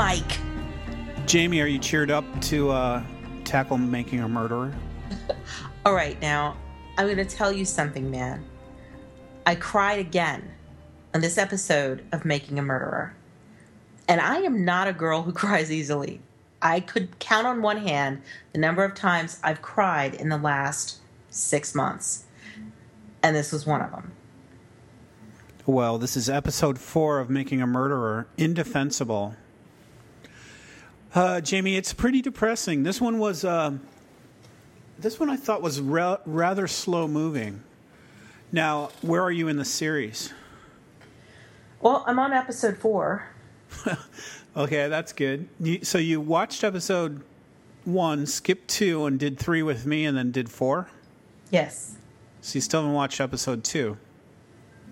Mike. Jamie, are you cheered up to uh, tackle making a murderer? All right, now, I'm going to tell you something, man. I cried again on this episode of Making a Murderer. And I am not a girl who cries easily. I could count on one hand the number of times I've cried in the last six months. And this was one of them. Well, this is episode four of Making a Murderer Indefensible. Uh, Jamie, it's pretty depressing. This one was. Uh, this one I thought was ra- rather slow moving. Now, where are you in the series? Well, I'm on episode four. okay, that's good. You, so you watched episode one, skipped two, and did three with me, and then did four? Yes. So you still haven't watched episode two?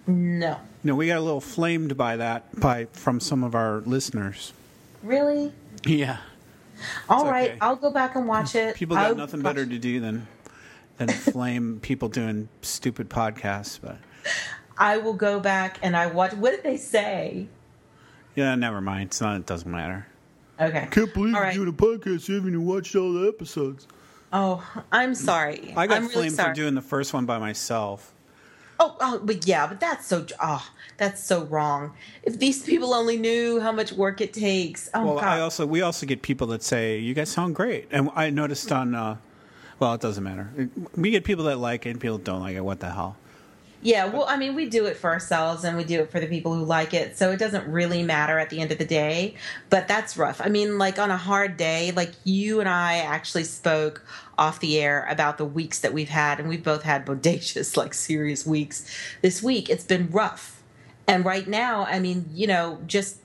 No. No, we got a little flamed by that by from some of our listeners. Really? Yeah. All it's right, okay. I'll go back and watch it. People got I'll nothing better to do than than flame people doing stupid podcasts, but I will go back and I watch. What did they say? Yeah, never mind. It's not. It doesn't matter. Okay. I can't believe you're doing a podcast. You haven't even watched all the episodes. Oh, I'm sorry. I got I'm flamed really for doing the first one by myself. Oh, oh, but yeah, but that's so. Oh, that's so wrong. If these people only knew how much work it takes. Oh, well, God. I also we also get people that say you guys sound great, and I noticed on. Uh, well, it doesn't matter. We get people that like it and people that don't like it. What the hell? Yeah, well, I mean, we do it for ourselves and we do it for the people who like it. So it doesn't really matter at the end of the day. But that's rough. I mean, like on a hard day, like you and I actually spoke off the air about the weeks that we've had, and we've both had bodacious, like serious weeks this week. It's been rough. And right now, I mean, you know, just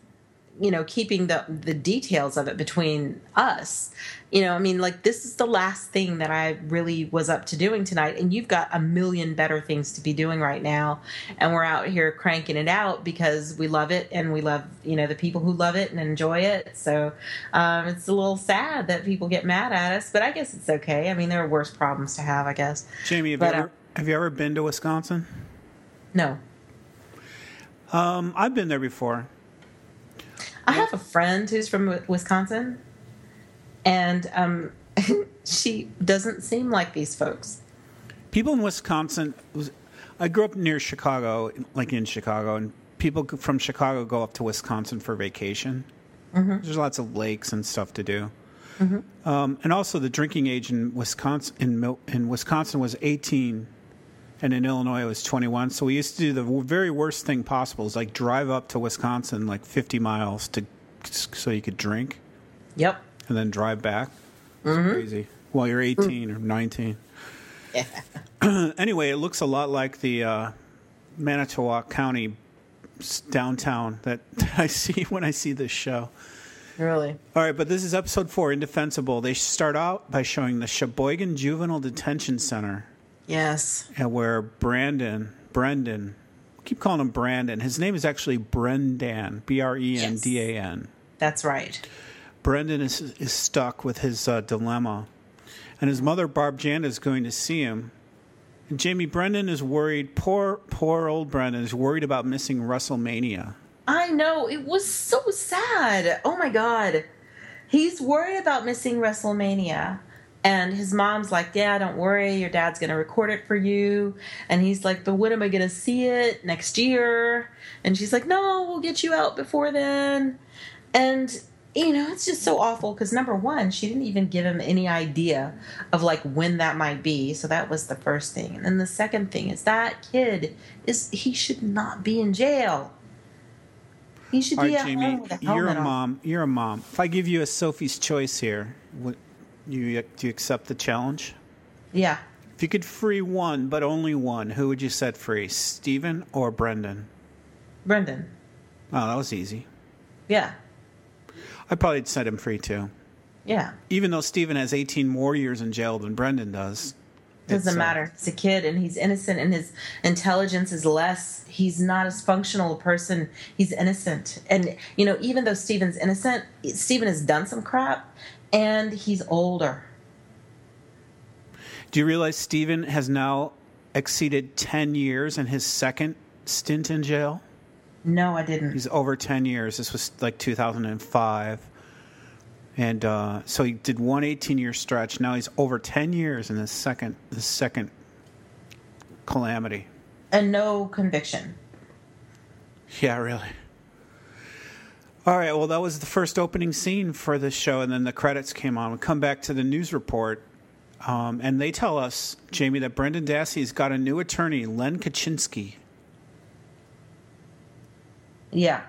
you know keeping the the details of it between us. You know i mean like this is the last thing that i really was up to doing tonight and you've got a million better things to be doing right now. And we're out here cranking it out because we love it and we love you know the people who love it and enjoy it. So um, it's a little sad that people get mad at us but i guess it's okay. I mean there are worse problems to have i guess. Jamie have, but, you, ever, uh, have you ever been to wisconsin? No. Um, i've been there before I have a friend who's from Wisconsin, and um, she doesn't seem like these folks. People in Wisconsin, I grew up near Chicago, like in Chicago, and people from Chicago go up to Wisconsin for vacation. Mm-hmm. There's lots of lakes and stuff to do. Mm-hmm. Um, and also, the drinking age in Wisconsin in, in Wisconsin was 18 and in Illinois it was 21. So we used to do the very worst thing possible is like drive up to Wisconsin like 50 miles to so you could drink. Yep. And then drive back. Mm-hmm. Crazy. While you're 18 mm. or 19. Yeah. anyway, it looks a lot like the uh, Manitowoc County downtown that I see when I see this show. Really? All right, but this is episode four, Indefensible. They start out by showing the Sheboygan Juvenile Detention Center Yes. And where Brandon, Brendan, keep calling him Brandon. His name is actually Brendan, B R E N D A N. That's right. Brendan is, is stuck with his uh, dilemma. And his mother, Barb Jan, is going to see him. And Jamie Brendan is worried. Poor, poor old Brendan is worried about missing WrestleMania. I know. It was so sad. Oh my God. He's worried about missing WrestleMania. And his mom's like, Yeah, don't worry, your dad's gonna record it for you. And he's like, But when am I gonna see it? Next year? And she's like, No, we'll get you out before then. And you know, it's just so awful because number one, she didn't even give him any idea of like when that might be. So that was the first thing. And then the second thing is that kid is he should not be in jail. He should All be right, at Jamie, home with a helmet You're a on. mom. You're a mom. If I give you a Sophie's choice here, what, you do you accept the challenge? Yeah. If you could free one, but only one, who would you set free? Steven or Brendan? Brendan. Oh, that was easy. Yeah. I'd probably set him free too. Yeah. Even though Steven has 18 more years in jail than Brendan does. Doesn't uh, matter. He's a kid and he's innocent and his intelligence is less. He's not as functional a person. He's innocent. And, you know, even though Steven's innocent, Steven has done some crap and he's older. Do you realize Steven has now exceeded 10 years in his second stint in jail? No, I didn't. He's over 10 years. This was like 2005. And uh, so he did one 18 year stretch. Now he's over 10 years in the second, the second calamity. And no conviction. Yeah, really. All right, well, that was the first opening scene for this show, and then the credits came on. We come back to the news report, um, and they tell us, Jamie, that Brendan Dassey's got a new attorney, Len Kachinsky. Yeah.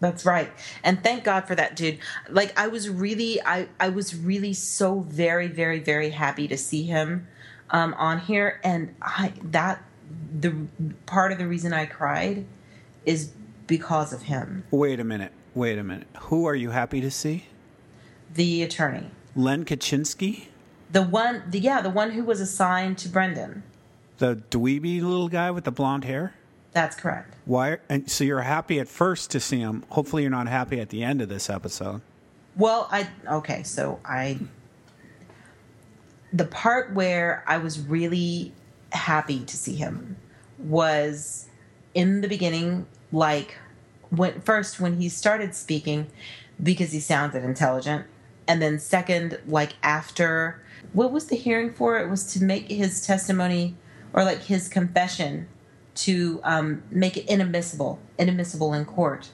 That's right. And thank God for that, dude. Like I was really I I was really so very very very happy to see him um on here and I that the part of the reason I cried is because of him. Wait a minute. Wait a minute. Who are you happy to see? The attorney. Len Kachinsky? The one the yeah, the one who was assigned to Brendan. The dweeby little guy with the blonde hair? That's correct. Why? And so you're happy at first to see him. Hopefully, you're not happy at the end of this episode. Well, I okay, so I the part where I was really happy to see him was in the beginning, like when first when he started speaking because he sounded intelligent, and then second, like after what was the hearing for? It was to make his testimony or like his confession to um, make it inadmissible, inadmissible in court.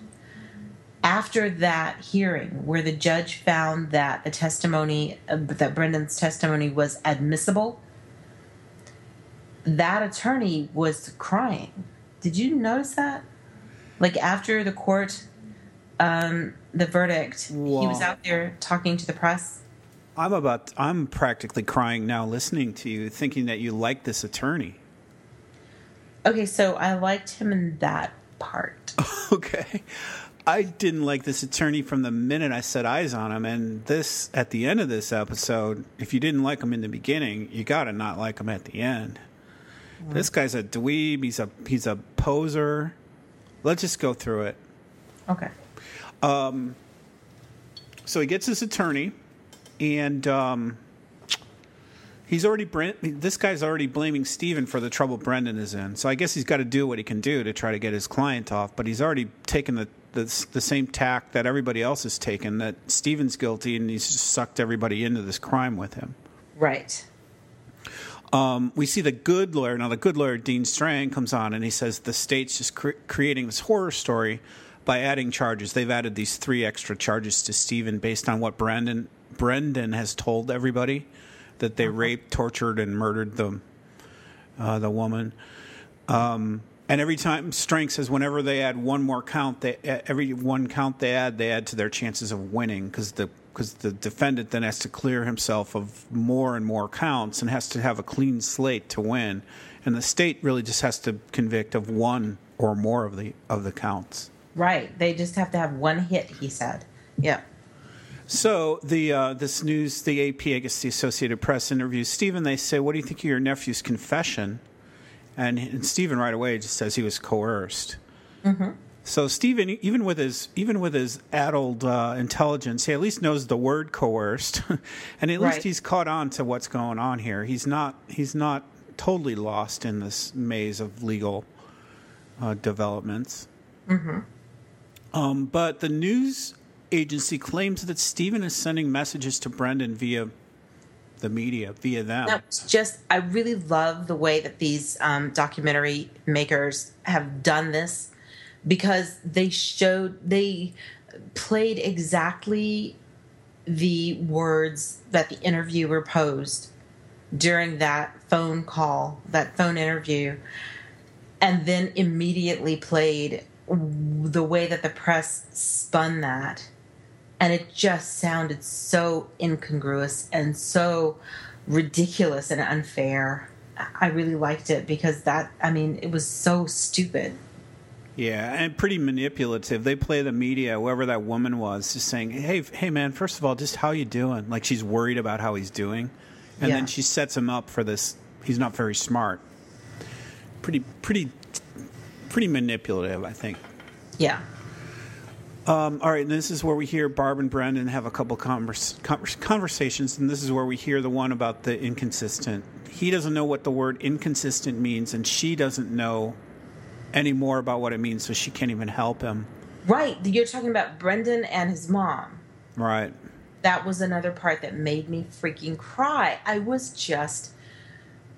After that hearing, where the judge found that the testimony, uh, that Brendan's testimony was admissible, that attorney was crying. Did you notice that? Like after the court, um, the verdict, Wow. he was out there talking to the press. I'm about. I'm practically crying now listening to you, thinking that you like this attorney. Okay, so I liked him in that part. Okay. I didn't like this attorney from the minute I set eyes on him, and this at the end of this episode. If you didn't like him in the beginning, you gotta not like him at the end. This guy's a dweeb. He's a he's a poser. Let's just go through it. Okay. So he gets his attorney, and um, he's already this guy's already blaming Steven for the trouble Brendan is in. So I guess he's got to do what he can do to try to get his client off. But he's already taken the the, the same tack that everybody else has taken. That Steven's guilty, and he's just sucked everybody into this crime with him. Right. Um, we see the good lawyer. Now, the good lawyer, Dean Strang, comes on and he says the state's just cre- creating this horror story by adding charges. They've added these three extra charges to Steven based on what Brandon Brendan has told everybody that they raped, tortured, and murdered the uh, the woman. Um, and every time Strang says, whenever they add one more count, they every one count they add, they add to their chances of winning because the because the defendant then has to clear himself of more and more counts and has to have a clean slate to win, and the state really just has to convict of one or more of the of the counts. Right. They just have to have one hit, he said. Yeah. So the uh, this news, the AP, I guess the Associated Press interviews Steven. They say, "What do you think of your nephew's confession?" And, and Steven right away just says he was coerced. So Steven, even with his even with his addled uh, intelligence, he at least knows the word coerced, and at least he's caught on to what's going on here. He's not he's not totally lost in this maze of legal uh, developments. Um, but the news agency claims that Steven is sending messages to Brendan via the media, via them. Was just, I really love the way that these um, documentary makers have done this because they showed, they played exactly the words that the interviewer posed during that phone call, that phone interview, and then immediately played the way that the press spun that and it just sounded so incongruous and so ridiculous and unfair. I really liked it because that, I mean, it was so stupid. Yeah, and pretty manipulative. They play the media, whoever that woman was, just saying, "Hey, hey, man, first of all, just how you doing?" Like she's worried about how he's doing, and Yeah. then she sets him up for this. He's not very smart. Pretty, pretty, pretty manipulative, I think. Yeah. Um, all right, and this is where we hear Barb and Brendan have a couple convers- convers- conversations, and this is where we hear the one about the inconsistent. He doesn't know what the word inconsistent means, and she doesn't know anymore about what it means, so she can't even help him. Right. You're talking about Brendan and his mom. Right. That was another part that made me freaking cry. I was just.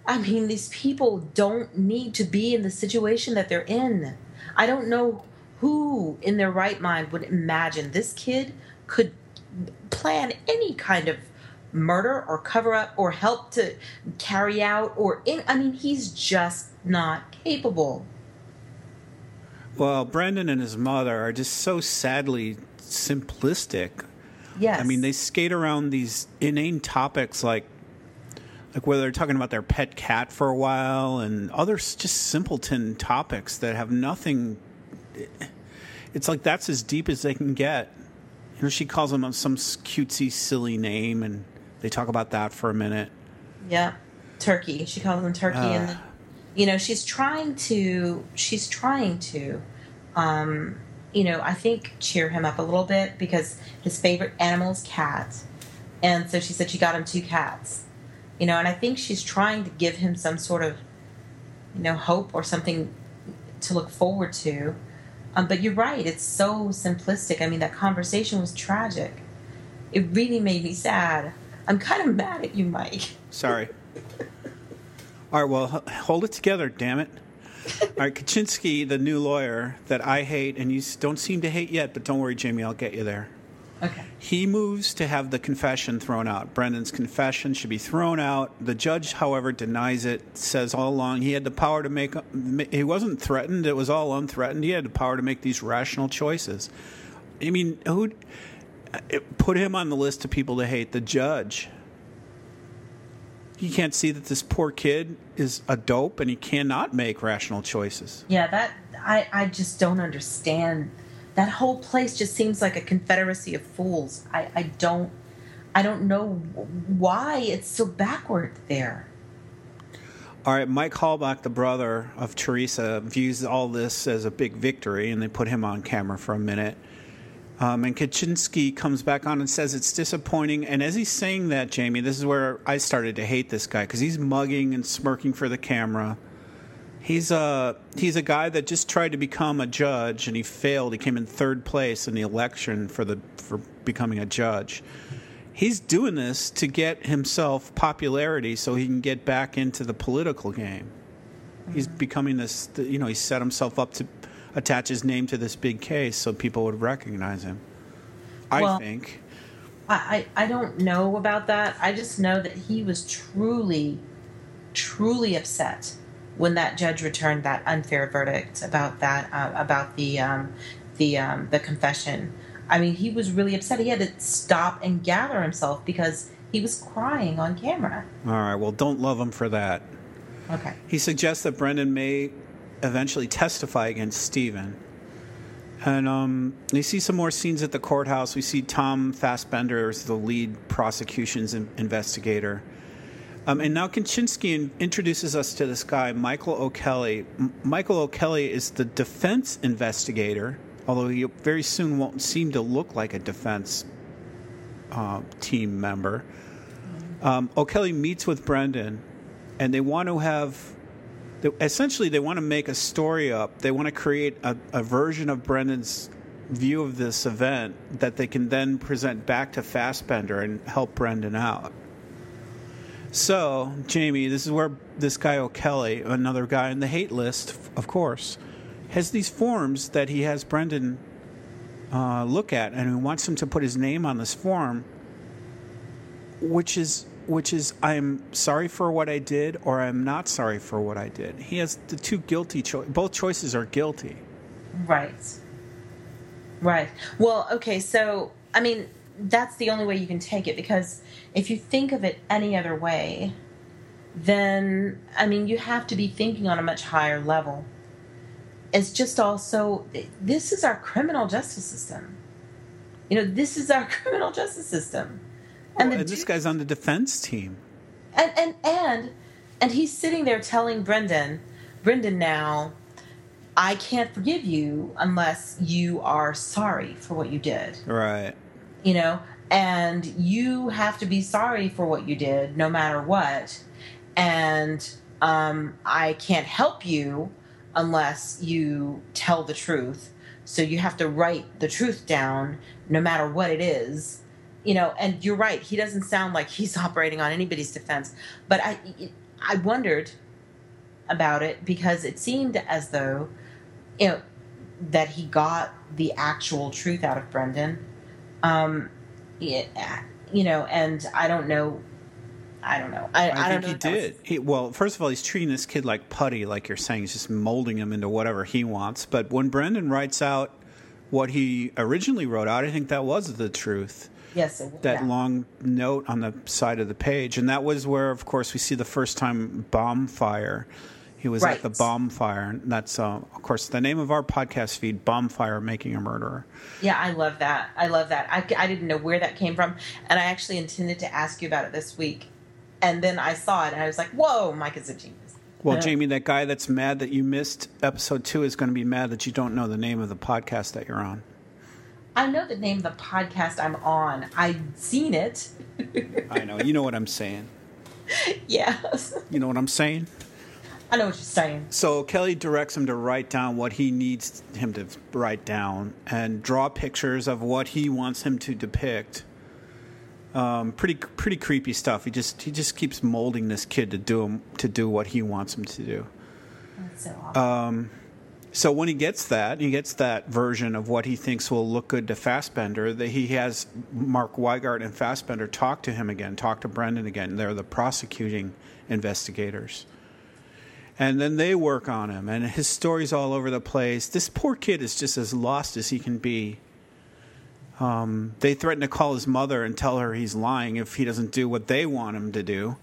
I mean, these people don't need to be in the situation that they're in. I don't know who in their right mind would imagine this kid could plan any kind of murder or cover up or help to carry out or in, I mean he's just not capable. Well, Brendan and his mother are just so sadly simplistic. Yes. I mean, they skate around these inane topics like like whether they're talking about their pet cat for a while and other just simpleton topics that have nothing it's like that's as deep as they can get. You know, she calls him some cutesy, silly name, and they talk about that for a minute. Yeah, Turkey. She calls him Turkey, uh, and you know she's trying to she's trying to, um, you know, I think cheer him up a little bit because his favorite animal is cat, and so she said she got him two cats, you know, and I think she's trying to give him some sort of, you know, hope or something to look forward to. Um, but you're right; it's so simplistic. I mean, that conversation was tragic. It really made me sad. I'm kind of mad at you, Mike. Sorry. All right, well, hold it together, damn it. All right, Kachinsky, the new lawyer that I hate and you don't seem to hate yet, but don't worry, Jamie, I'll get you there. Okay. He moves to have the confession thrown out. Brendan's confession should be thrown out. The judge, however, denies it, says all along he had the power to make, he wasn't threatened, it was all unthreatened. He had the power to make these rational choices. I mean, who uh, put him on the list of people to hate? The judge. He can't see that this poor kid is a dope and he cannot make rational choices. Yeah, that I, I just don't understand. That whole place just seems like a confederacy of fools. I, I don't I don't know why it's so backward there. All right, Mike Halbach, the brother of Teresa, views all this as a big victory, and they put him on camera for a minute. Um, and Kachinsky comes back on and says it's disappointing. And as he's saying that, Jamie, this is where I started to hate this guy because he's mugging and smirking for the camera. He's a he's a guy that just tried to become a judge and he failed. He came in third place in the election for the for becoming a judge. He's doing this to get himself popularity so he can get back into the political game. He's becoming this, you know, he set himself up to attach his name to this big case so people would recognize him. I well, think. I, I don't know about that. I just know that he was truly, truly upset when that judge returned that unfair verdict about that uh, about the um, the um, the confession. I mean, he was really upset. He had to stop and gather himself because he was crying on camera. All right. Well, don't love him for that. Okay. He suggests that Brendan may eventually testify against Steven. And um, you see some more scenes at the courthouse. We see Tom Fassbender as the lead prosecution's in- investigator. Um, and now Kachinsky introduces us to this guy, Michael O'Kelly. M- Michael O'Kelly is the defense investigator, although he very soon won't seem to look like a defense uh, team member. Um, O'Kelly meets with Brendan, and they want to have essentially they want to make a story up. They want to create a, a version of Brendan's view of this event that they can then present back to Fassbender and help Brendan out. So, Jamie, this is where this guy O'Kelly, another guy in the hate list, of course, has these forms that he has Brendan uh, look at, and he wants him to put his name on this form, which is which is I'm sorry for what I did or I'm not sorry for what I did. He has the two guilty choices. Both choices are guilty. Right. Right. Well, okay, so I mean, that's the only way you can take it because if you think of it any other way, then I mean, you have to be thinking on a much higher level. It's just also this is our criminal justice system. You know, this is our criminal justice system and, and this guy's on the defense team. And and and and he's sitting there telling Brendan, Brendan now, I can't forgive you unless you are sorry for what you did. Right. You know, and you have to be sorry for what you did, no matter what. And um, I can't help you unless you tell the truth. So you have to write the truth down no matter what it is. You know, and you're right. He doesn't sound like he's operating on anybody's defense. But I, I wondered about it because it seemed as though, you know, that he got the actual truth out of Brendan. Um, yeah, you know, and I don't know. I don't know. I, I, I think he did. was- He, well, first of all, he's treating this kid like putty, like you're saying. He's just molding him into whatever he wants. But when Brendan writes out what he originally wrote out, I think that was the truth. Yes, it, That yeah. long note on the side of the page, and that was where, of course, we see the first time bomb fire. He was at the Right. bomb fire, and that's, uh, of course, the name of our podcast feed: "Bomb Fire Making a Murderer." Yeah, I love that. I love that. I, I didn't know where that came from, and I actually intended to ask you about it this week, and then I saw it, and I was like, "Whoa, Mike is a genius." Well, Uh, Jamie, that guy that's mad that you missed episode two is going to be mad that you don't know the name of the podcast that you're on. I know the name of the podcast I'm on. I've seen it. I know. You know what I'm saying. yes, You know what I'm saying? I know what you're saying. So Kelly directs him to write down what he needs him to write down and draw pictures of what he wants him to depict. Um, pretty pretty creepy stuff. He just he just keeps molding this kid to do him to do what he wants him to do. That's so awesome. So when he gets that, he gets that version of what he thinks will look good to Fassbender. That he has Mark Wiegert and Fassbender talk to him again, talk to Brendan again. They're the prosecuting investigators, and then they work on him, and his story's all over the place. This poor kid is just as lost as he can be. Um, they threaten to call his mother and tell her he's lying if he doesn't do what they want him to do.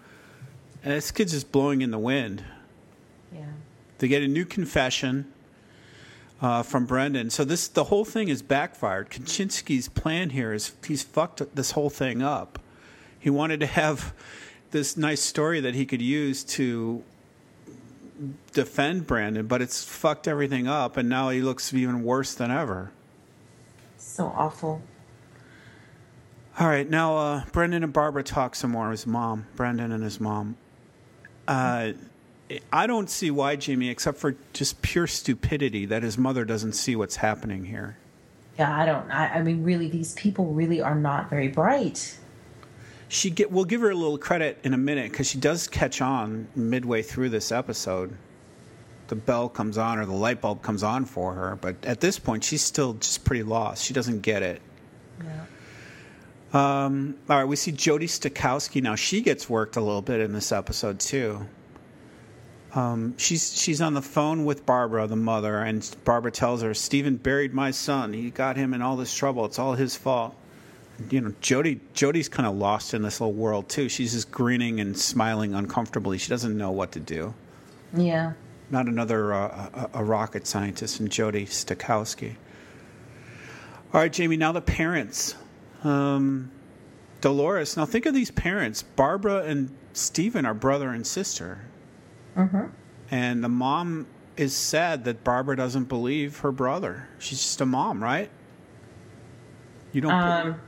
And this kid's just blowing in the wind. yeah. They get a new confession uh, from Brendan. So this the whole thing is backfired. Kachinsky's plan here is he's fucked this whole thing up. He wanted to have this nice story that he could use to defend Brandon, but it's fucked everything up, and now he looks even worse than ever. So awful. All right, now uh, Brendan and Barbara talk some more. His mom, Brendan and his mom. Uh, I don't see why, Jamie, except for just pure stupidity, that his mother doesn't see what's happening here. Yeah, I don't. I, I mean, really, these people really are not very bright. She get we'll give her a little credit in a minute because she does catch on midway through this episode. The bell comes on or the light bulb comes on for her, but at this point she's still just pretty lost. She doesn't get it. Yeah. Um, all right, we see Jodi Stachowski now. She gets worked a little bit in this episode too. Um, she's she's on the phone with Barbara, the mother, and Barbara tells her Steven buried my son. He got him in all this trouble. It's all his fault. You know, Jodi Jodi's kind of lost in this little world too. She's just grinning and smiling uncomfortably. She doesn't know what to do. Yeah. Not another uh, a, a rocket scientist and Jodi Stachowski. All right, Jamie. Now the parents. Um, Dolores. Now think of these parents. Barbara and Steven are brother and sister. Mm-hmm. And the mom is sad that Barbara doesn't believe her brother. She's just a mom, right? You don't. Um,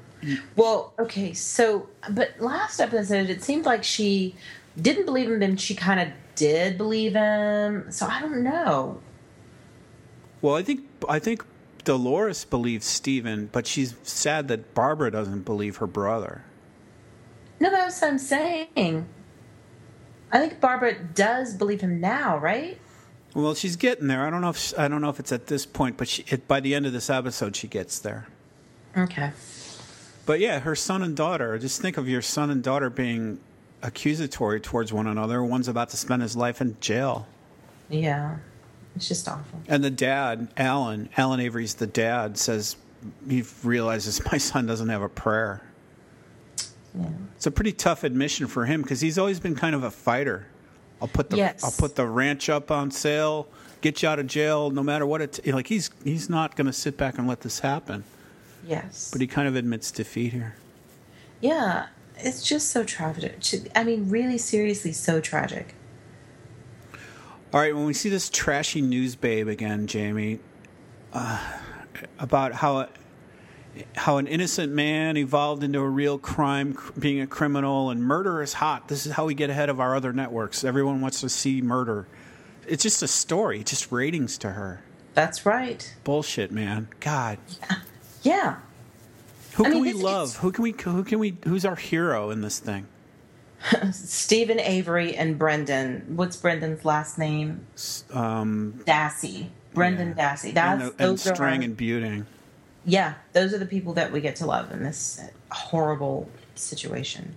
well, okay, so but last episode it seemed like she didn't believe him, then she kind of did believe him. So I don't know. well, I think I think Dolores believes Steven, but she's sad that Barbara doesn't believe her brother. No, that's what I'm saying. I think Barbara does believe him now, right? Well, she's getting there. I don't know if I don't know if it's at this point, but she, it, by the end of this episode, she gets there. Okay. But yeah, her son and daughter. Just think of your son and daughter being accusatory towards one another. One's about to spend his life in jail, Yeah. It's just awful. and the dad, Alan, Allan Avery's the dad, says he realizes my son doesn't have a prayer. Yeah. It's a pretty tough admission for him because he's always been kind of a fighter. I'll put the Yes. I'll put the ranch up on sale, get you out of jail, no matter what it. Like he's he's not going to sit back and let this happen. Yes. But he kind of admits defeat here. yeah. It's just so tragic. I mean, really, seriously, so tragic. All right, when we see this trashy news babe again, Jamie, uh, about how how an innocent man evolved into a real crime, being a criminal, and murder is hot. This is how we get ahead of our other networks. Everyone wants to see murder. it's just a story, just ratings to her. That's right. Bullshit, man. God. Yeah. Who I can mean, we love? Who can we? Who can we? Who's our hero in this thing? Steven Avery and Brendan. What's Brendan's last name? Um, Dassey. Brendan Yeah. Dassey. and, That's the, and those Strang our- and Buting. Yeah, those are the people that we get to love in this horrible situation.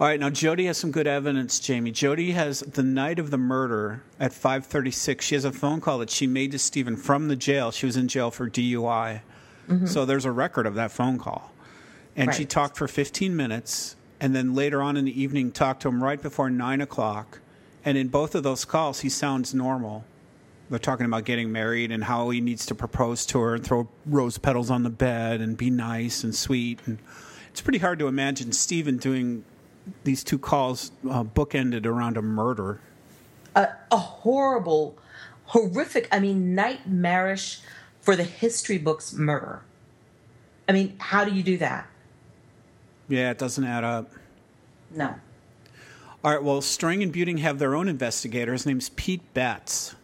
All right, now Jodi has some good evidence, Jamie. Jodi has the night of the murder at 5:36. She has a phone call that she made to Steven from the jail. She was in jail for DUI, so there's a record of that phone call. And she Mm-hmm. Talked for 15 minutes, and then later on in the evening talked to him right before nine o'clock. And in both of those calls, he sounds normal. They're talking about getting married and how he needs to propose to her and throw rose petals on the bed and be nice and sweet. And it's pretty hard to imagine Steven doing these two calls uh, bookended around a murder. a, a horrible, horrific, I mean, nightmarish for the history books murder. I mean, how do you do that? Yeah, it doesn't add up. No. All right, well, Strang and Buting have their own investigator. His name's Pete Betts.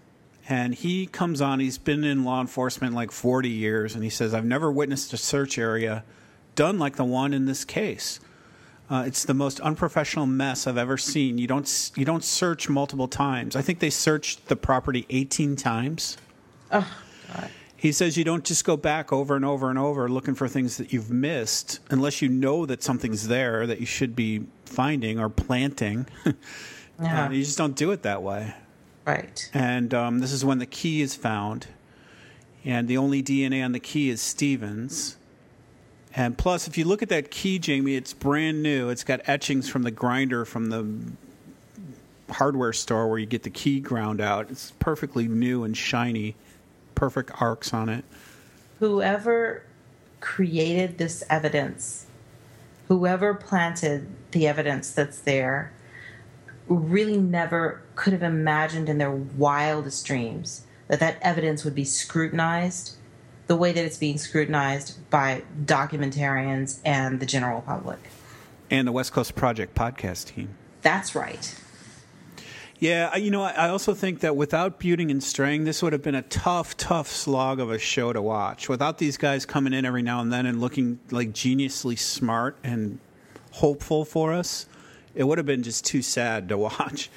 And he comes on, he's been in law enforcement like 40 years, and he says, I've never witnessed a search area done like the one in this case. Uh, it's the most unprofessional mess I've ever seen. You don't you don't search multiple times. I think they searched the property 18 times. He says you don't just go back over and over and over looking for things that you've missed unless you know that something's there that you should be finding or planting. Yeah. Uh, you just don't do it that way. Right. And um, this is when the key is found. And the only DNA on the key is Stevens. And plus, if you look at that key, Jamie, it's brand new. It's got etchings from the grinder from the hardware store where you get the key ground out. It's perfectly new and shiny, perfect arcs on it. Whoever created this evidence, whoever planted the evidence that's there, really never could have imagined in their wildest dreams that that evidence would be scrutinized the way that it's being scrutinized by documentarians and the general public. And the West Coast Project podcast team. That's right. Yeah, I- you know, I I also think that without Buting and Strang, this would have been a tough, tough slog of a show to watch. Without these guys coming in every now and then and looking like geniusly smart and hopeful for us, it would have been just too sad to watch.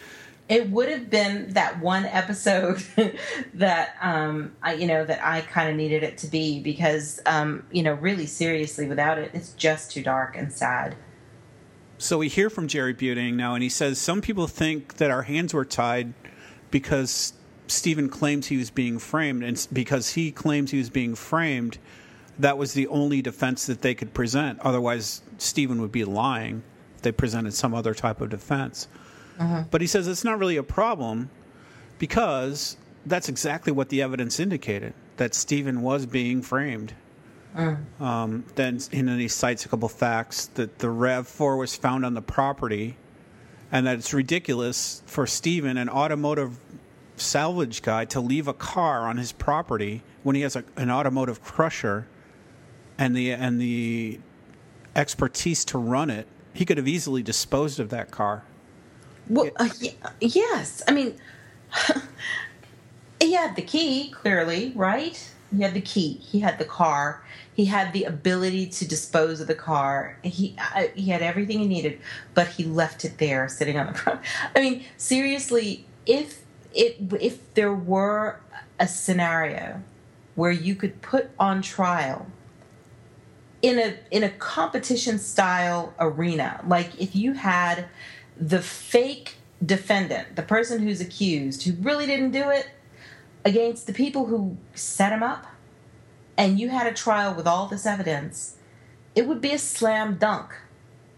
It would have been that one episode that um, I, you know, that I kind of needed it to be because, um, you know, really seriously, without it, it's just too dark and sad. So we hear from Jerry Buting now, and he says some people think that our hands were tied because Steven claims he was being framed, and because he claims he was being framed, that was the only defense that they could present. Otherwise, Steven would be lying they presented some other type of defense. But he says it's not really a problem because that's exactly what the evidence indicated that Steven was being framed. Um, then and then he cites a couple facts that the RAV4 was found on the property, and that it's ridiculous for Steven, an automotive salvage guy, to leave a car on his property when he has a, an automotive crusher, and the and the expertise to run it. He could have easily disposed of that car. Well, uh, y- yes. I mean, he had the key, clearly, right? He had the key. He had the car. He had the ability to dispose of the car. He uh, he had everything he needed, but he left it there, sitting on the front. I mean, seriously, if it if there were a scenario where you could put on trial in a in a competition style arena like if you had the fake defendant the person who's accused who really didn't do it against the people who set him up and you had a trial with all this evidence it would be a slam dunk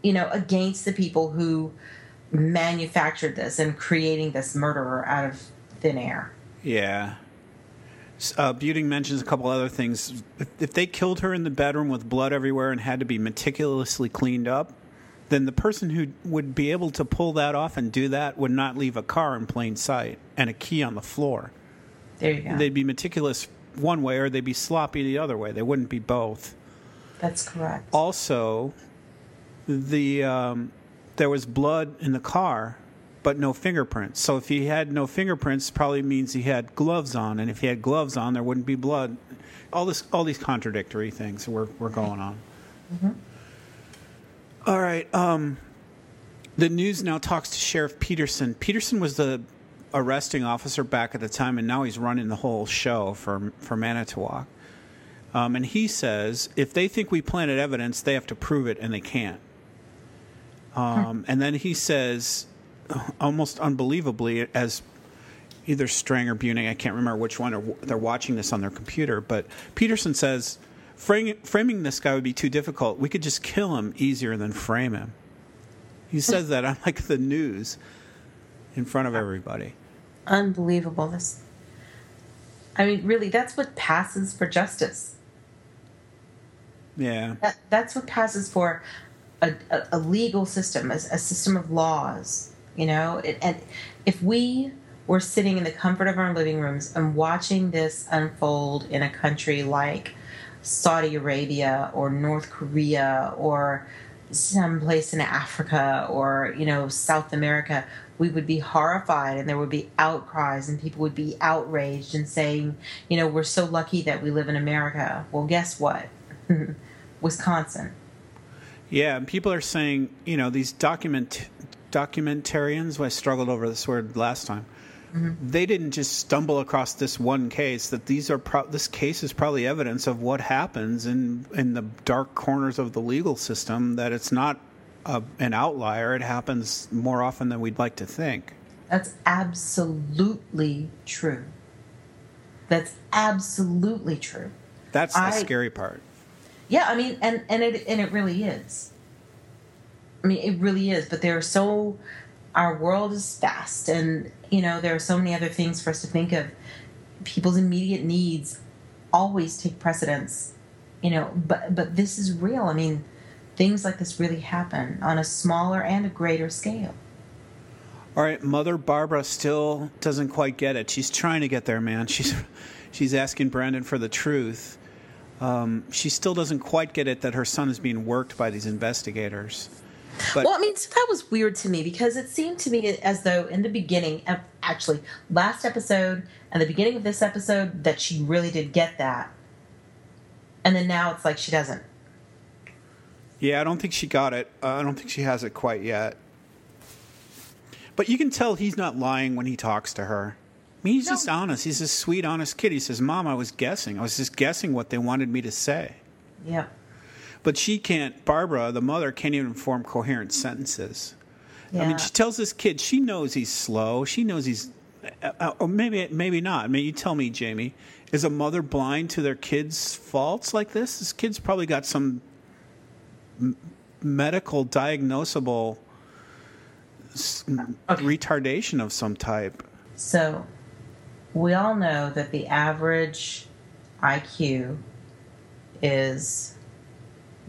you know against the people who manufactured this and creating this murderer out of thin air Yeah. Uh, Buting mentions a couple other things. If, if they killed her in the bedroom with blood everywhere and had to be meticulously cleaned up, then the person who would be able to pull that off and do that would not leave a car in plain sight and a key on the floor. there you go They'd be meticulous one way or they'd be sloppy the other way. They wouldn't be both. that's correct Also, the um, there was blood in the car but no fingerprints. So if he had no fingerprints, probably means he had gloves on, and if he had gloves on, there wouldn't be blood. All this, all these contradictory things were were going on. Mm-hmm. All right. Um, the news now talks to Sheriff Petersen. Petersen was the arresting officer back at the time, and now he's running the whole show for for Manitowoc. Um, and he says if they think we planted evidence, they have to prove it, and they can't. Um, and then he says, almost unbelievably, as either Strang or Buting, I can't remember which one, or they're watching this on their computer, but Petersen says, framing, framing this guy would be too difficult. We could just kill him easier than frame him. He says that on like the news in front of everybody. Unbelievable. This, I mean, really, that's what passes for justice. Yeah. That, that's what passes for a, a, a legal system, a, a, system of laws. You know, it, and if we were sitting in the comfort of our living rooms and watching this unfold in a country like Saudi Arabia or North Korea or someplace in Africa or you know South America, we would be horrified and there would be outcries and people would be outraged and saying, you know, we're so lucky that we live in America. Well, guess what? Wisconsin. Yeah, and people are saying, you know, these document documentarians. I struggled over this word last time. Mm-hmm. They didn't just stumble across this one case. That these are pro- this case is probably evidence of what happens in in the dark corners of the legal system. That it's not a, an outlier. It happens more often than we'd like to think. That's absolutely true. That's absolutely true. That's the I, scary part. Yeah, I mean, and and it and it really is. I mean, it really is. But there are so our world is fast, and you know there are so many other things for us to think of. People's immediate needs always take precedence, you know. But but this is real. I mean, things like this really happen on a smaller and a greater scale. All right, Mother Barbara still doesn't quite get it. She's trying to get there, man. She's she's asking Brandon for the truth um, she still doesn't quite get it that her son is being worked by these investigators. But, well, I mean, so that was weird to me because it seemed to me as though in the beginning, actually, last episode and the beginning of this episode, that she really did get that. And then now it's like she doesn't. Yeah, I don't think she got it. Uh, I don't think she has it quite yet. But you can tell he's not lying when he talks to her I mean, he's no. just honest. He's a sweet, honest kid. He says, "Mom, I was guessing. I was just guessing what they wanted me to say." Yeah. But she can't. Barbara, the mother, can't even form coherent sentences. Yeah. I mean, she tells this kid she knows he's slow. She knows he's, uh, uh or maybe maybe not. I mean, you tell me, Jamie. Is a mother blind to their kids' faults like this? This kid's probably got some m- medical diagnosable okay. retardation of some type. So we all know that the average IQ is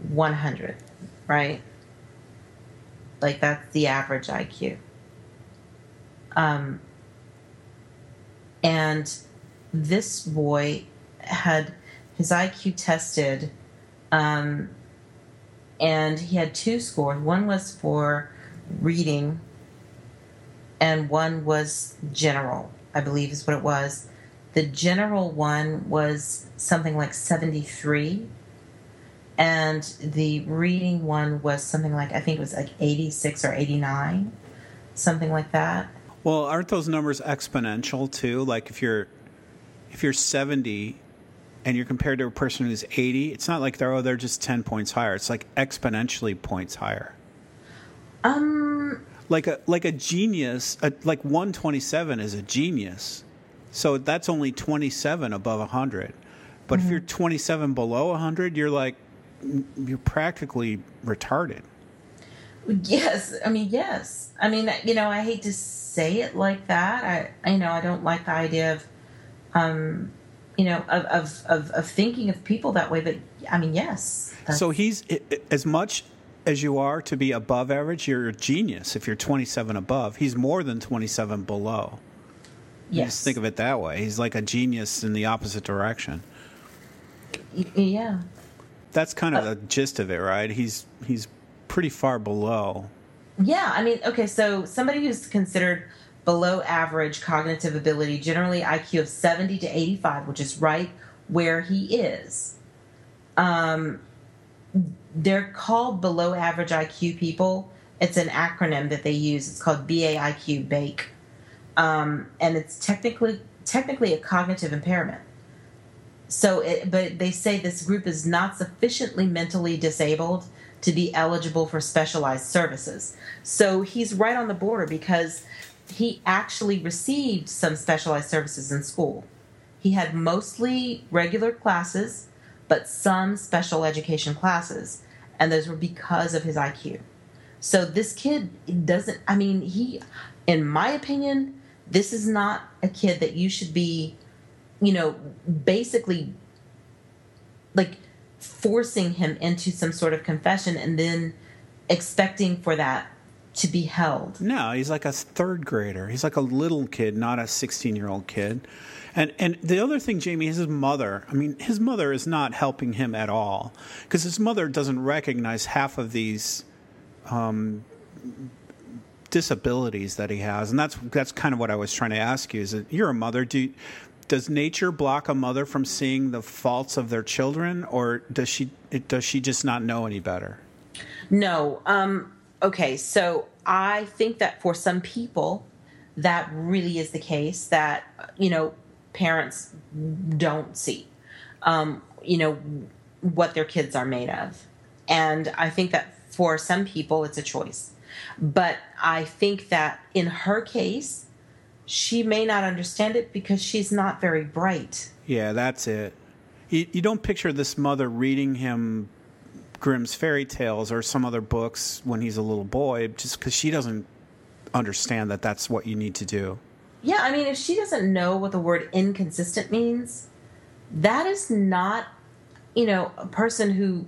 100, right? Like that's the average IQ. Um, and this boy had his IQ tested, um, and he had two scores. One was for reading, and one was general. I believe is what it was. The general one was something like 73. And the reading one was something like, I think it was like 86 or 89, something like that. Well, aren't those numbers exponential too? Like if you're if you're 70 and you're compared to a person who's 80, it's not like they're oh they're just 10 points higher. It's like exponentially points higher. Um like a like a genius, a, like 127 is a genius. So that's only 27 above 100. But mm-hmm. if you're 27 below 100, you're like you're practically retarded. Yes, I mean yes. I mean you know I hate to say it like that. I you know I don't like the idea of um you know of of of, of thinking of people that way. But I mean yes. So he's as much as you are to be above average, you're a genius if you're 27 above. He's more than 27 below. Yes. Just think of it that way. He's like a genius in the opposite direction. Yeah. That's kind of uh, the gist of it, right? He's he's pretty far below. Yeah, I mean, okay, so somebody who's considered below average cognitive ability, generally IQ of 70 to 85, which is right where he is. Um, they're called below average IQ people. It's an acronym that they use. It's called BAIQ BAKE. Um, and it's technically technically a cognitive impairment. So, it, but they say this group is not sufficiently mentally disabled to be eligible for specialized services. So he's right on the border because he actually received some specialized services in school. He had mostly regular classes, but some special education classes, and those were because of his IQ. So this kid doesn't, I mean, he, in my opinion, this is not a kid that you should be, you know, basically like forcing him into some sort of confession and then expecting for that to be held. No, he's like a third grader. He's like a little kid, not a 16 year old kid. And and the other thing, Jamie, is his mother. I mean, his mother is not helping him at all because his mother doesn't recognize half of these um, disabilities that he has, and that's that's kind of what I was trying to ask you. Is that you're a mother? Do does nature block a mother from seeing the faults of their children, or does she does she just not know any better? No. Um, okay, so I think that for some people, that really is the case. That you know, parents don't see, um, you know, what their kids are made of, and I think that for some people, it's a choice. But I think that in her case, she may not understand it because she's not very bright. Yeah, that's it. You, you don't picture this mother reading him Grimm's fairy tales or some other books when he's a little boy just because she doesn't understand that that's what you need to do. Yeah, I mean, if she doesn't know what the word inconsistent means, that is not you know, a person who,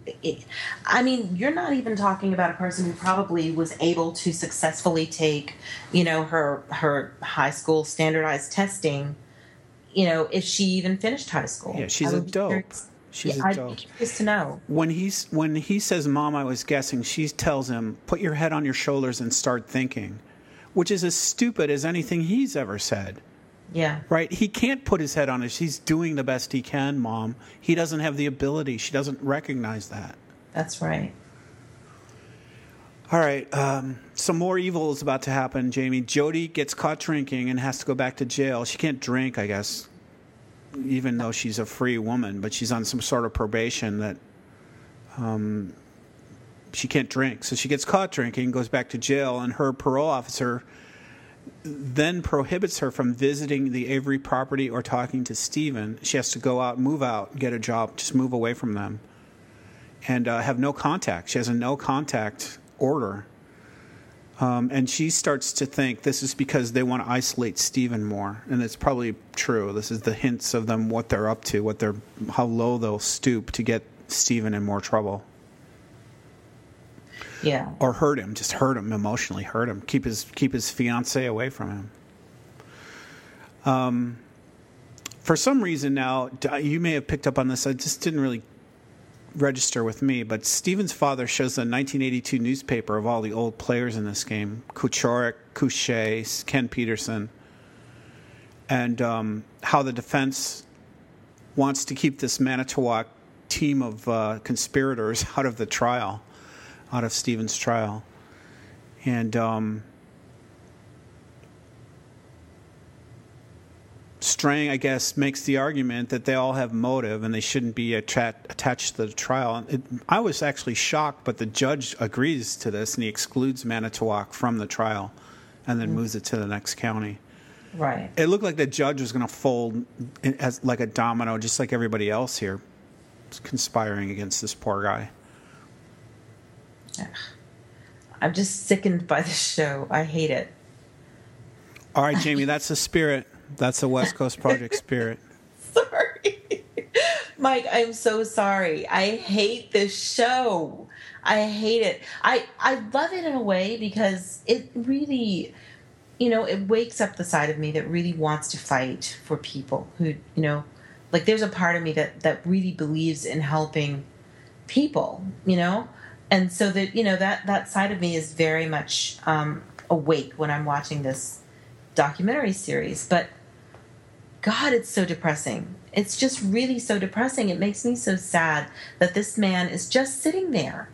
I mean, you're not even talking about a person who probably was able to successfully take, you know, her her high school standardized testing. You know, if she even finished high school. Yeah, she's a dope. Curious. She's yeah, a dope. I'd be curious to know. When he's when he says, "Mom, I was guessing," she tells him, "Put your head on your shoulders and start thinking," which is as stupid as anything he's ever said. Yeah. Right? He can't put his head on it. He's doing the best he can, mom. He doesn't have the ability. She doesn't recognize that. That's right. All right. Um, some more evil is about to happen, Jamie. Jodi gets caught drinking and has to go back to jail. She can't drink, I guess, even though she's a free woman, but she's on some sort of probation that um, she can't drink. So she gets caught drinking, goes back to jail, and her parole officer then prohibits her from visiting the Avery property or talking to Steven. She has to go out, move out, get a job, just move away from them, and uh, have no contact. She has a no contact order. Um, and she starts to think this is because they want to isolate Steven more, and it's probably true. This is the hints of them what they're up to, what they're how low they'll stoop to get Steven in more trouble. Yeah. Or hurt him, just hurt him emotionally, hurt him, keep his keep his fiance away from him. Um, for some reason now, you may have picked up on this. I just didn't really register with me, but Steven's father shows the 1982 newspaper of all the old players in this game: Kocourek, Couche, Ken Petersen, and um, how the defense wants to keep this Manitowoc team of uh, conspirators out of the trial out of Steven's trial. And um, Strang, I guess, makes the argument that they all have motive and they shouldn't be attached to the trial. It, I was actually shocked, but the judge agrees to this and he excludes Manitowoc from the trial and then mm. moves it to the next county. Right. It looked like the judge was going to fold as like a domino, just like everybody else here, conspiring against this poor guy. I'm just sickened by this show. I hate it. All right, Jamie, that's the spirit. That's the West Coast Project spirit. sorry. Mike, I'm so sorry. I hate this show. I hate it. I, I love it in a way because it really, you know, it wakes up the side of me that really wants to fight for people who, you know, like there's a part of me that, that really believes in helping people, you know? And so that you know that that side of me is very much um, awake when I'm watching this documentary series. But God, it's so depressing. It's just really so depressing. It makes me so sad that this man is just sitting there.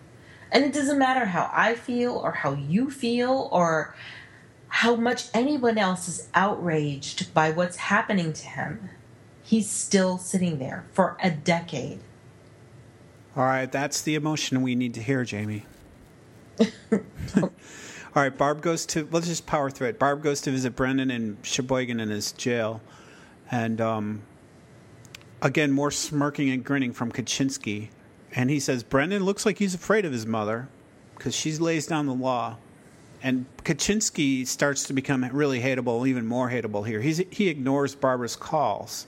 And it doesn't matter how I feel or how you feel or how much anyone else is outraged by what's happening to him. He's still sitting there for a decade. All right, that's the emotion we need to hear, Jamie. All right, Barb goes to. Let's just power through it. Barb goes to visit Brendan in Sheboygan in his jail, and um, again, more smirking and grinning from Kachinsky. And he says Brendan looks like he's afraid of his mother because she lays down the law. And Kachinsky starts to become really hateable, even more hateable here. He's, he ignores Barbara's calls,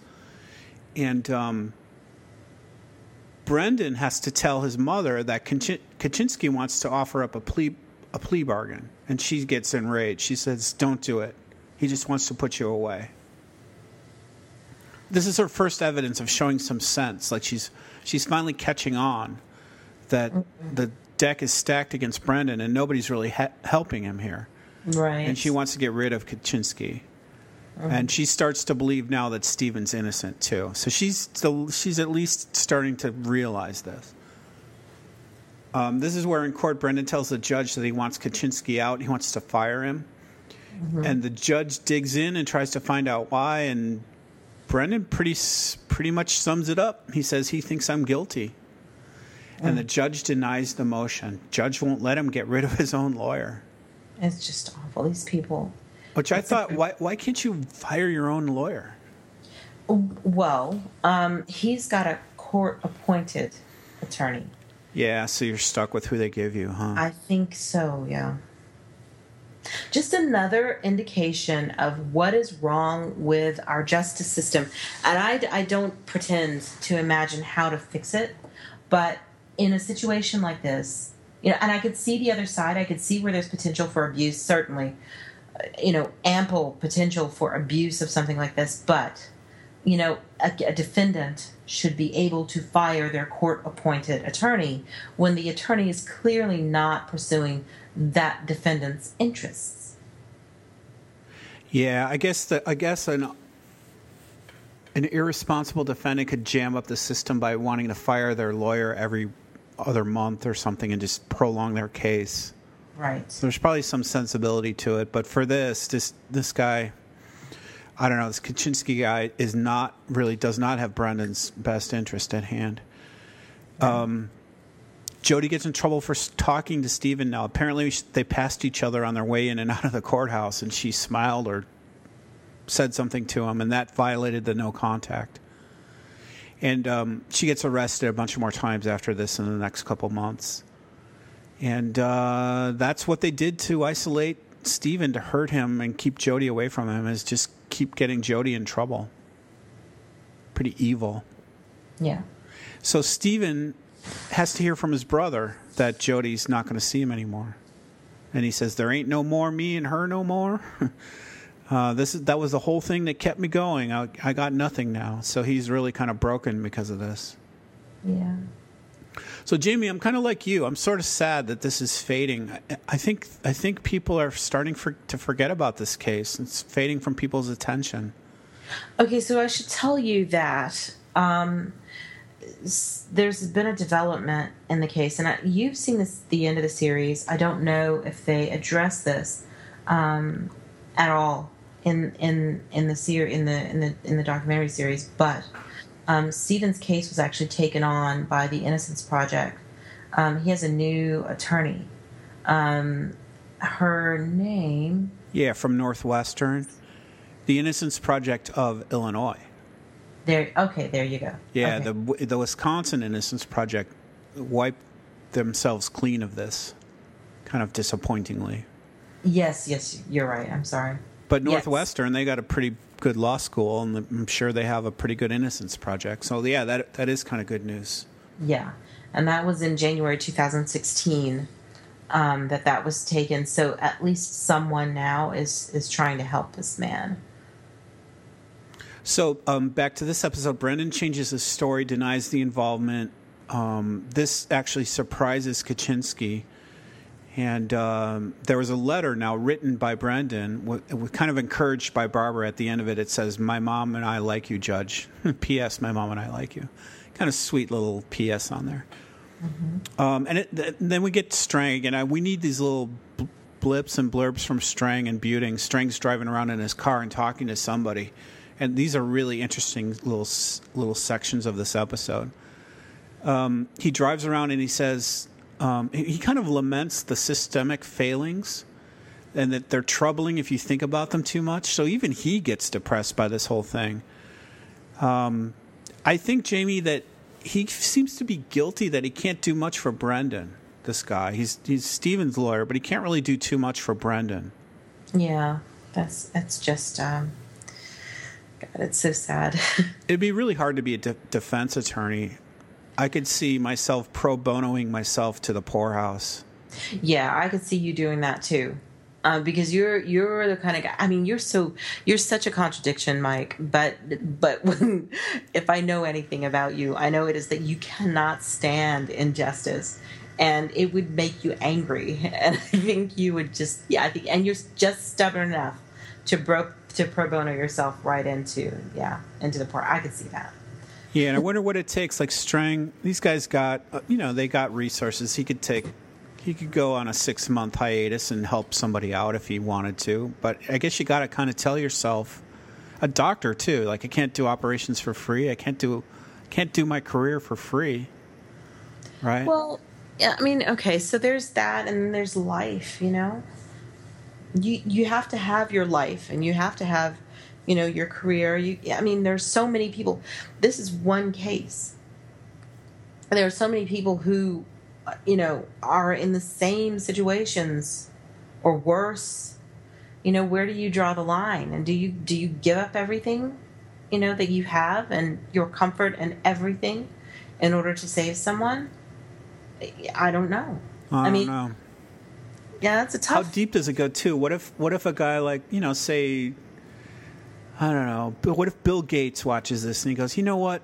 and um, Brendan has to tell his mother that Kachinsky wants to offer up a plea a plea bargain, and she gets enraged. She says, "Don't do it. He just wants to put you away." This is her first evidence of showing some sense, like she's she's finally catching on that the deck is stacked against Brendan, and nobody's really ha- helping him here. Right. And she wants to get rid of Kachinsky. Mm-hmm. And she starts to believe now that Steven's innocent too. So she's still, she's at least starting to realize this. Um, this is where in court Brendan tells the judge that he wants Kachinsky out. He wants to fire him. Mm-hmm. And the judge digs in and tries to find out why. And Brendan pretty pretty much sums it up. He says he thinks I'm guilty. Mm. And the judge denies the motion. Judge won't let him get rid of his own lawyer. It's just awful. These people which I thought, why, why can't you fire your own lawyer? Well, um, he's got a court appointed attorney. Yeah, so you're stuck with who they give you, huh? I think so, yeah. Just another indication of what is wrong with our justice system. And I, I don't pretend to imagine how to fix it, but in a situation like this, you know, and I could see the other side, I could see where there's potential for abuse, certainly you know, ample potential for abuse of something like this, but, you know, a, a defendant should be able to fire their court appointed attorney when the attorney is clearly not pursuing that defendant's interests. Yeah, I guess that I guess an an irresponsible defendant could jam up the system by wanting to fire their lawyer every other month or something and just prolong their case. Right. So there's probably some sensibility to it, but for this, this this guy, I don't know, this Kachinsky guy is not really does not have Brendan's best interest at hand. Um, Jodi gets in trouble for talking to Steven now. Apparently, they passed each other on their way in and out of the courthouse, and she smiled or said something to him, and that violated the no contact. And um, she gets arrested a bunch of more times after this in the next couple months. And uh, that's what they did to isolate Steven to hurt him and keep Jodi away from him is just keep getting Jodi in trouble. Pretty evil. Yeah. So Steven has to hear from his brother that Jodi's not going to see him anymore. And he says, There ain't no more me and her no more. uh, this is, that was the whole thing that kept me going. I, I got nothing now. So he's really kind of broken because of this. Yeah. So, Jamie, I'm kind of like you. I'm sort of sad that this is fading. I think I think people are starting for, to forget about this case. It's fading from people's attention. Okay, so I should tell you that um, there's been a development in the case, and I, you've seen this the end of the series. I don't know if they address this um, at all in in in the ser- in the in the in the documentary series, but um, Steven's case was actually taken on by the Innocence Project. Um, he has a new attorney. Um, her name. Yeah, from Northwestern, the Innocence Project of Illinois. There. Okay, there you go. Yeah, okay. the the Wisconsin Innocence Project wiped themselves clean of this, kind of disappointingly. Yes, yes, you're right. I'm sorry. But Northwestern, yes. they got a pretty good law school, and I'm sure they have a pretty good innocence project. So yeah, that that is kind of good news. Yeah, and that was in January 2016 um, that that was taken. So at least someone now is is trying to help this man. So um, back to this episode, Brendan changes his story, denies the involvement, um, this actually surprises Kachinsky. And um, there was a letter now written by Brendan, w- kind of encouraged by Barbara. At the end of it, it says, "My mom and I like you, Judge." P.S. My mom and I like you. Kind of sweet little P.S. on there. Mm-hmm. Um, and, it, th- then we get Strang, and I, we need these little bl- blips and blurbs from Strang and Buting. Strang's driving around in his car and talking to somebody, and these are really interesting little little sections of this episode. Um, he drives around and he says um, he kind of laments the systemic failings and that they're troubling if you think about them too much. So even he gets depressed by this whole thing. Um, I think Jamie that he seems to be guilty that he can't do much for Brendan. This guy, he's he's Steven's lawyer, but he can't really do too much for Brendan. Yeah, that's that's just um, God, it's so sad. It'd be really hard to be a de- defense attorney I could see myself pro bonoing myself to the poorhouse. Yeah, I could see you doing that too. Um, because you're you're the kind of guy. I mean, you're so you're such a contradiction, Mike. But but when if I know anything about you, I know it is that you cannot stand injustice, and it would make you angry. And I think you would just yeah. I think and you're just stubborn enough to bro to pro bono yourself right into yeah into the poor. I could see that. Yeah, and I wonder what it takes. Like Strang, these guys got, uh, you know, they got resources. He could take, he could go on a six month hiatus and help somebody out if he wanted to. But I guess you got to kind of tell yourself, a doctor too. Like I can't do operations for free. I can't do, can't do my career for free. Right. Well, yeah. I mean, okay. So there's that, and there's life. You know, you you have to have your life, and you have to have you know your career. You i mean there's so many people. This is one case. And there are so many people who uh, you know are in the same situations or worse. You know where do you draw the line? And do you do you give up everything you know that you have and your comfort and everything in order to save someone? I don't know. I, I mean know. yeah that's a tough how deep does it go too? What if what if a guy like you know say I don't know. But what if Bill Gates watches this and he goes, you know what?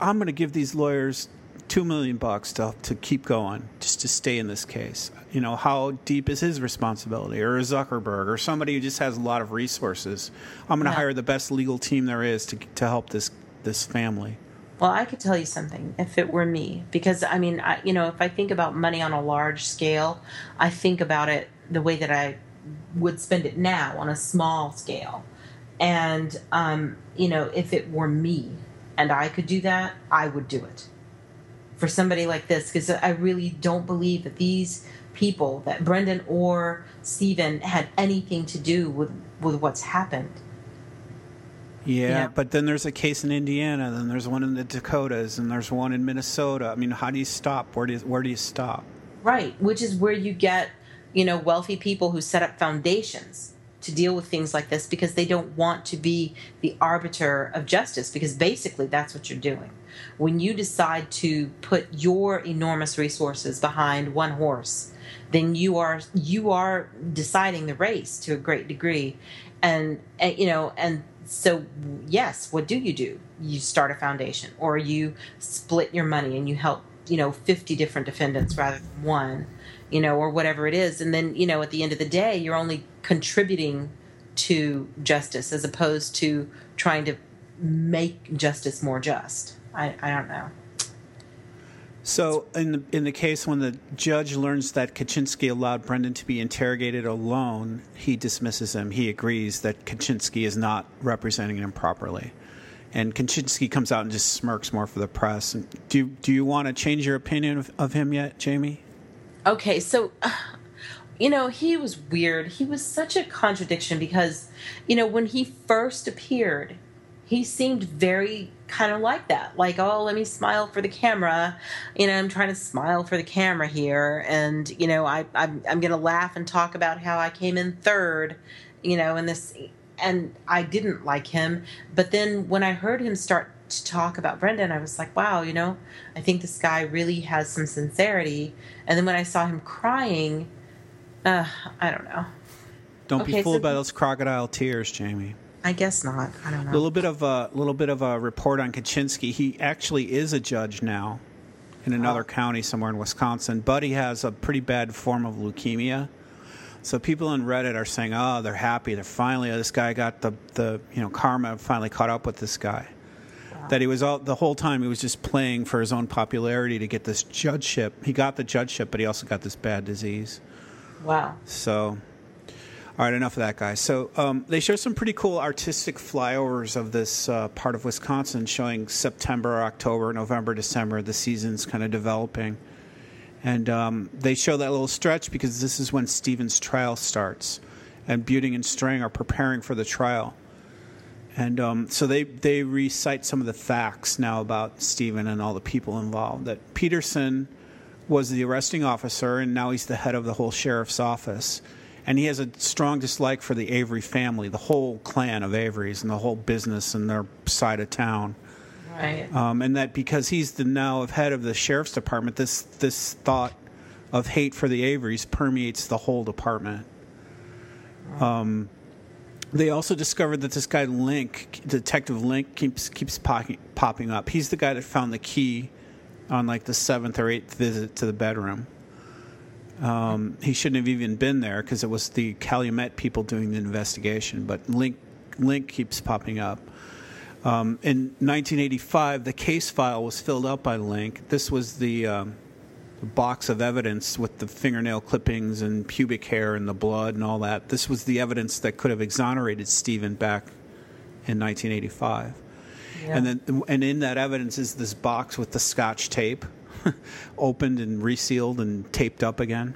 I'm going to give these lawyers two million bucks to to keep going, just to stay in this case. You know, how deep is his responsibility, or Zuckerberg, or somebody who just has a lot of resources? I'm going to hire the best legal team there is to to help this this family. Well, I could tell you something if it were me, because I mean, I, you know, if I think about money on a large scale, I think about it the way that I would spend it now on a small scale. And, um, you know, if it were me and I could do that, I would do it for somebody like this because I really don't believe that these people, that Brendan or Steven, had anything to do with, with what's happened. Yeah, yeah, but then there's a case in Indiana, then there's one in the Dakotas, and there's one in Minnesota. I mean, how do you stop? Where do you, where do you stop? Right, which is where you get, you know, wealthy people who set up foundations to deal with things like this because they don't want to be the arbiter of justice because basically that's what you're doing. When you decide to put your enormous resources behind one horse, then you are you are deciding the race to a great degree. And, and you know and so yes what do you do? You start a foundation or you split your money and you help you know 50 different defendants rather than one you know, or whatever it is. And then, you know, at the end of the day, you're only contributing to justice as opposed to trying to make justice more just. I, I don't know. So, in the, in the case when the judge learns that Kachinsky allowed Brendan to be interrogated alone, he dismisses him. He agrees that Kachinsky is not representing him properly. And Kachinsky comes out and just smirks more for the press. And do, do you want to change your opinion of, of him yet, Jamie? Okay, so you know, he was weird. He was such a contradiction because, you know, when he first appeared, he seemed very kind of like that. Like, oh, let me smile for the camera. You know, I'm trying to smile for the camera here. And, you know, I, I'm, I'm going to laugh and talk about how I came in third, you know, in this. And I didn't like him. But then when I heard him start to talk about Brendan, I was like, wow, you know, I think this guy really has some sincerity. And then when I saw him crying, uh, I don't know. Don't okay, be fooled so by those crocodile tears, Jamie. I guess not. I don't know. A little bit of a little bit of a report on Kachinsky. He actually is a judge now. in another oh. county somewhere in Wisconsin. but he has a pretty bad form of leukemia. So people on Reddit are saying, "Oh, they're happy. They're finally this guy got the the you know karma finally caught up with this guy." That he was all the whole time he was just playing for his own popularity to get this judgeship. He got the judgeship, but he also got this bad disease. Wow. So all right, enough of that, guys. So um, they show some pretty cool artistic flyovers of this uh, part of Wisconsin, showing September, October, November, December. The season's kind of developing, and um, they show that little stretch because this is when Steven's trial starts, and Buting and Strang are preparing for the trial, and um, so they they recite some of the facts now about Steven and all the people involved. That Petersen was the arresting officer, and now he's the head of the whole sheriff's office and he has a strong dislike for the Avery family, the whole clan of Averys, and the whole business and their side of town. Right. Um, and that because he's the now head of the sheriff's department, this this thought of hate for the Averys permeates the whole department. Um, they also discovered that this guy Link, Detective Link, keeps keeps popping, popping up. He's the guy that found the key on like the seventh or eighth visit to the bedroom. Um, he shouldn't have even been there because it was the Calumet people doing the investigation. But Link Link keeps popping up. Um, in 1985, the case file was filled out by Link. This was the, um, box of evidence with the fingernail clippings and pubic hair and the blood and all that. This was the evidence that could have exonerated Steven back in 1985. Yeah. And then, and in that evidence is this box with the scotch tape opened and resealed and taped up again.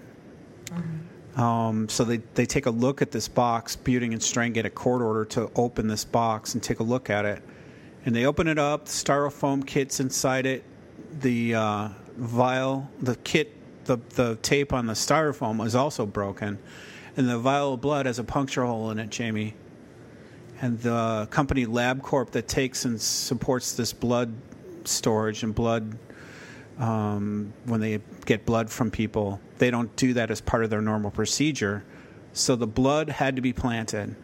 Mm-hmm. Um, so they, they take a look at this box. Buting and Strang get a court order to open this box and take a look at it. And they open it up. The styrofoam kit's inside it. The uh, vial, the kit, the, the tape on the styrofoam is also broken. And the vial of blood has a puncture hole in it, Jamie. And the company LabCorp that takes and supports this blood storage and blood um, when they get blood from people, they don't do that as part of their normal procedure. So the blood had to be planted.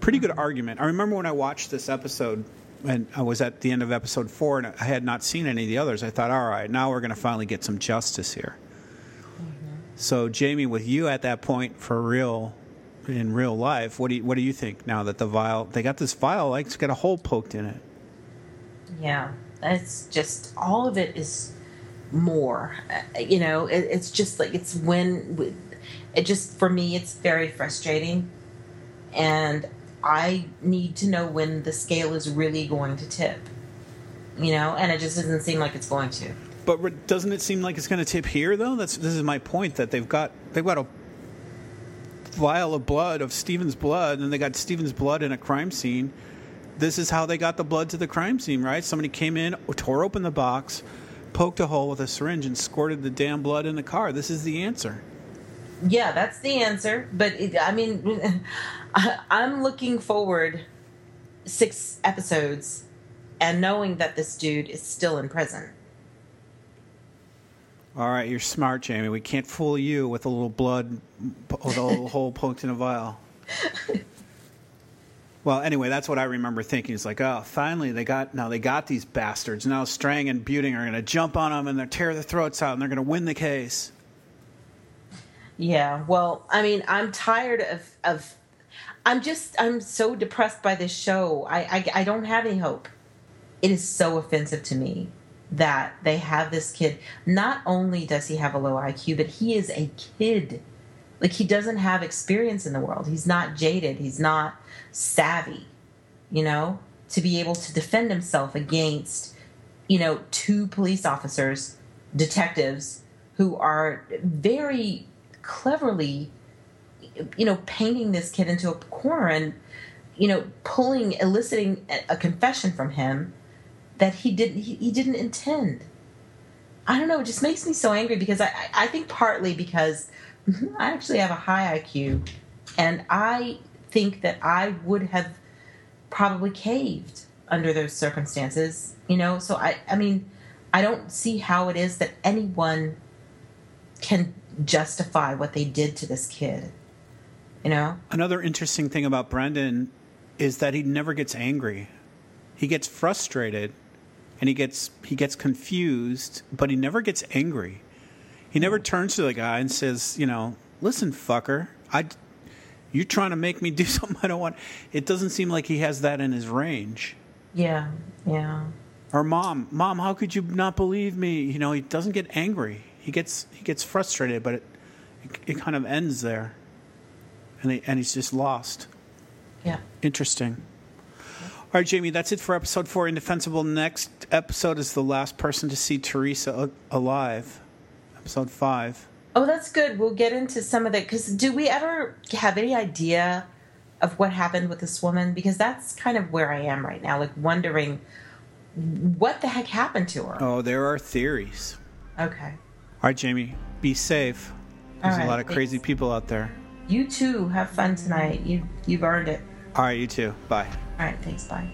Pretty good argument. I remember when I watched this episode, and I was at the end of episode four, and I had not seen any of the others. I thought, all right, now we're going to finally get some justice here. Mm-hmm. So, Jamie, with you at that point for real, in real life, what do you, what do you think now that the vial they got this vial like it's got a hole poked in it? Yeah, it's just all of it is more. You know, it, it's just like it's when it just for me it's very frustrating, and I need to know when the scale is really going to tip. You know, and it just doesn't seem like it's going to. But doesn't it seem like it's going to tip here though? That's this is my point that they've got they've got a vial of blood of Steven's blood, and they got Steven's blood in a crime scene this is how they got the blood to the crime scene, right? Somebody came in, tore open the box, poked a hole with a syringe, and squirted the damn blood in the car. This is the answer. Yeah, that's the answer. But it, I mean, I'm looking forward six episodes and knowing that this dude is still in prison. All right, you're smart, Jamie. We can't fool you with a little blood, with a little hole poked in a vial. Well, anyway, that's what I remember thinking. It's like, oh, finally they got now they got these bastards. Now Strang and Buting are going to jump on them and they're tear their throats out and they're going to win the case. Yeah, well, I mean, I'm tired of of. I'm just I'm so depressed by this show. I, I I don't have any hope. It is so offensive to me that they have this kid. Not only does he have a low IQ, but he is a kid. Like he doesn't have experience in the world. He's not jaded. He's not savvy, you know, to be able to defend himself against, you know, two police officers, detectives who are very cleverly, you know, painting this kid into a corner and, you know, pulling, eliciting a confession from him that he didn't he, he didn't intend. I don't know. It just makes me so angry because I I think partly because mm-hmm, I actually have a high IQ, and I think that I would have probably caved under those circumstances, you know? So I I mean, I don't see how it is that anyone can justify what they did to this kid. You know? Another interesting thing about Brendan is that he never gets angry. He gets frustrated and he gets he gets confused, but he never gets angry. He never hmm. turns to the guy and says, you know, listen, fucker, I, you're trying to make me do something I don't want. It doesn't seem like he has that in his range. Yeah, yeah. Or mom, mom, how could you not believe me? You know, he doesn't get angry. He gets he gets frustrated, but it it, it kind of ends there, and and he's just lost. Yeah. Interesting. All right, Jamie, that's it for episode four, Indefensible. Next episode is the last person to see Teresa alive. Episode five. Oh, that's good. We'll get into some of that. Because do we ever have any idea of what happened with this woman? Because that's kind of where I am right now, like wondering what the heck happened to her. Oh, there are theories. Okay. All right, Jamie, be safe. There's right, a lot of crazy thanks. people out there. You too. Have fun tonight. You you've earned it. All right, you too. Bye. All right, thanks. Bye.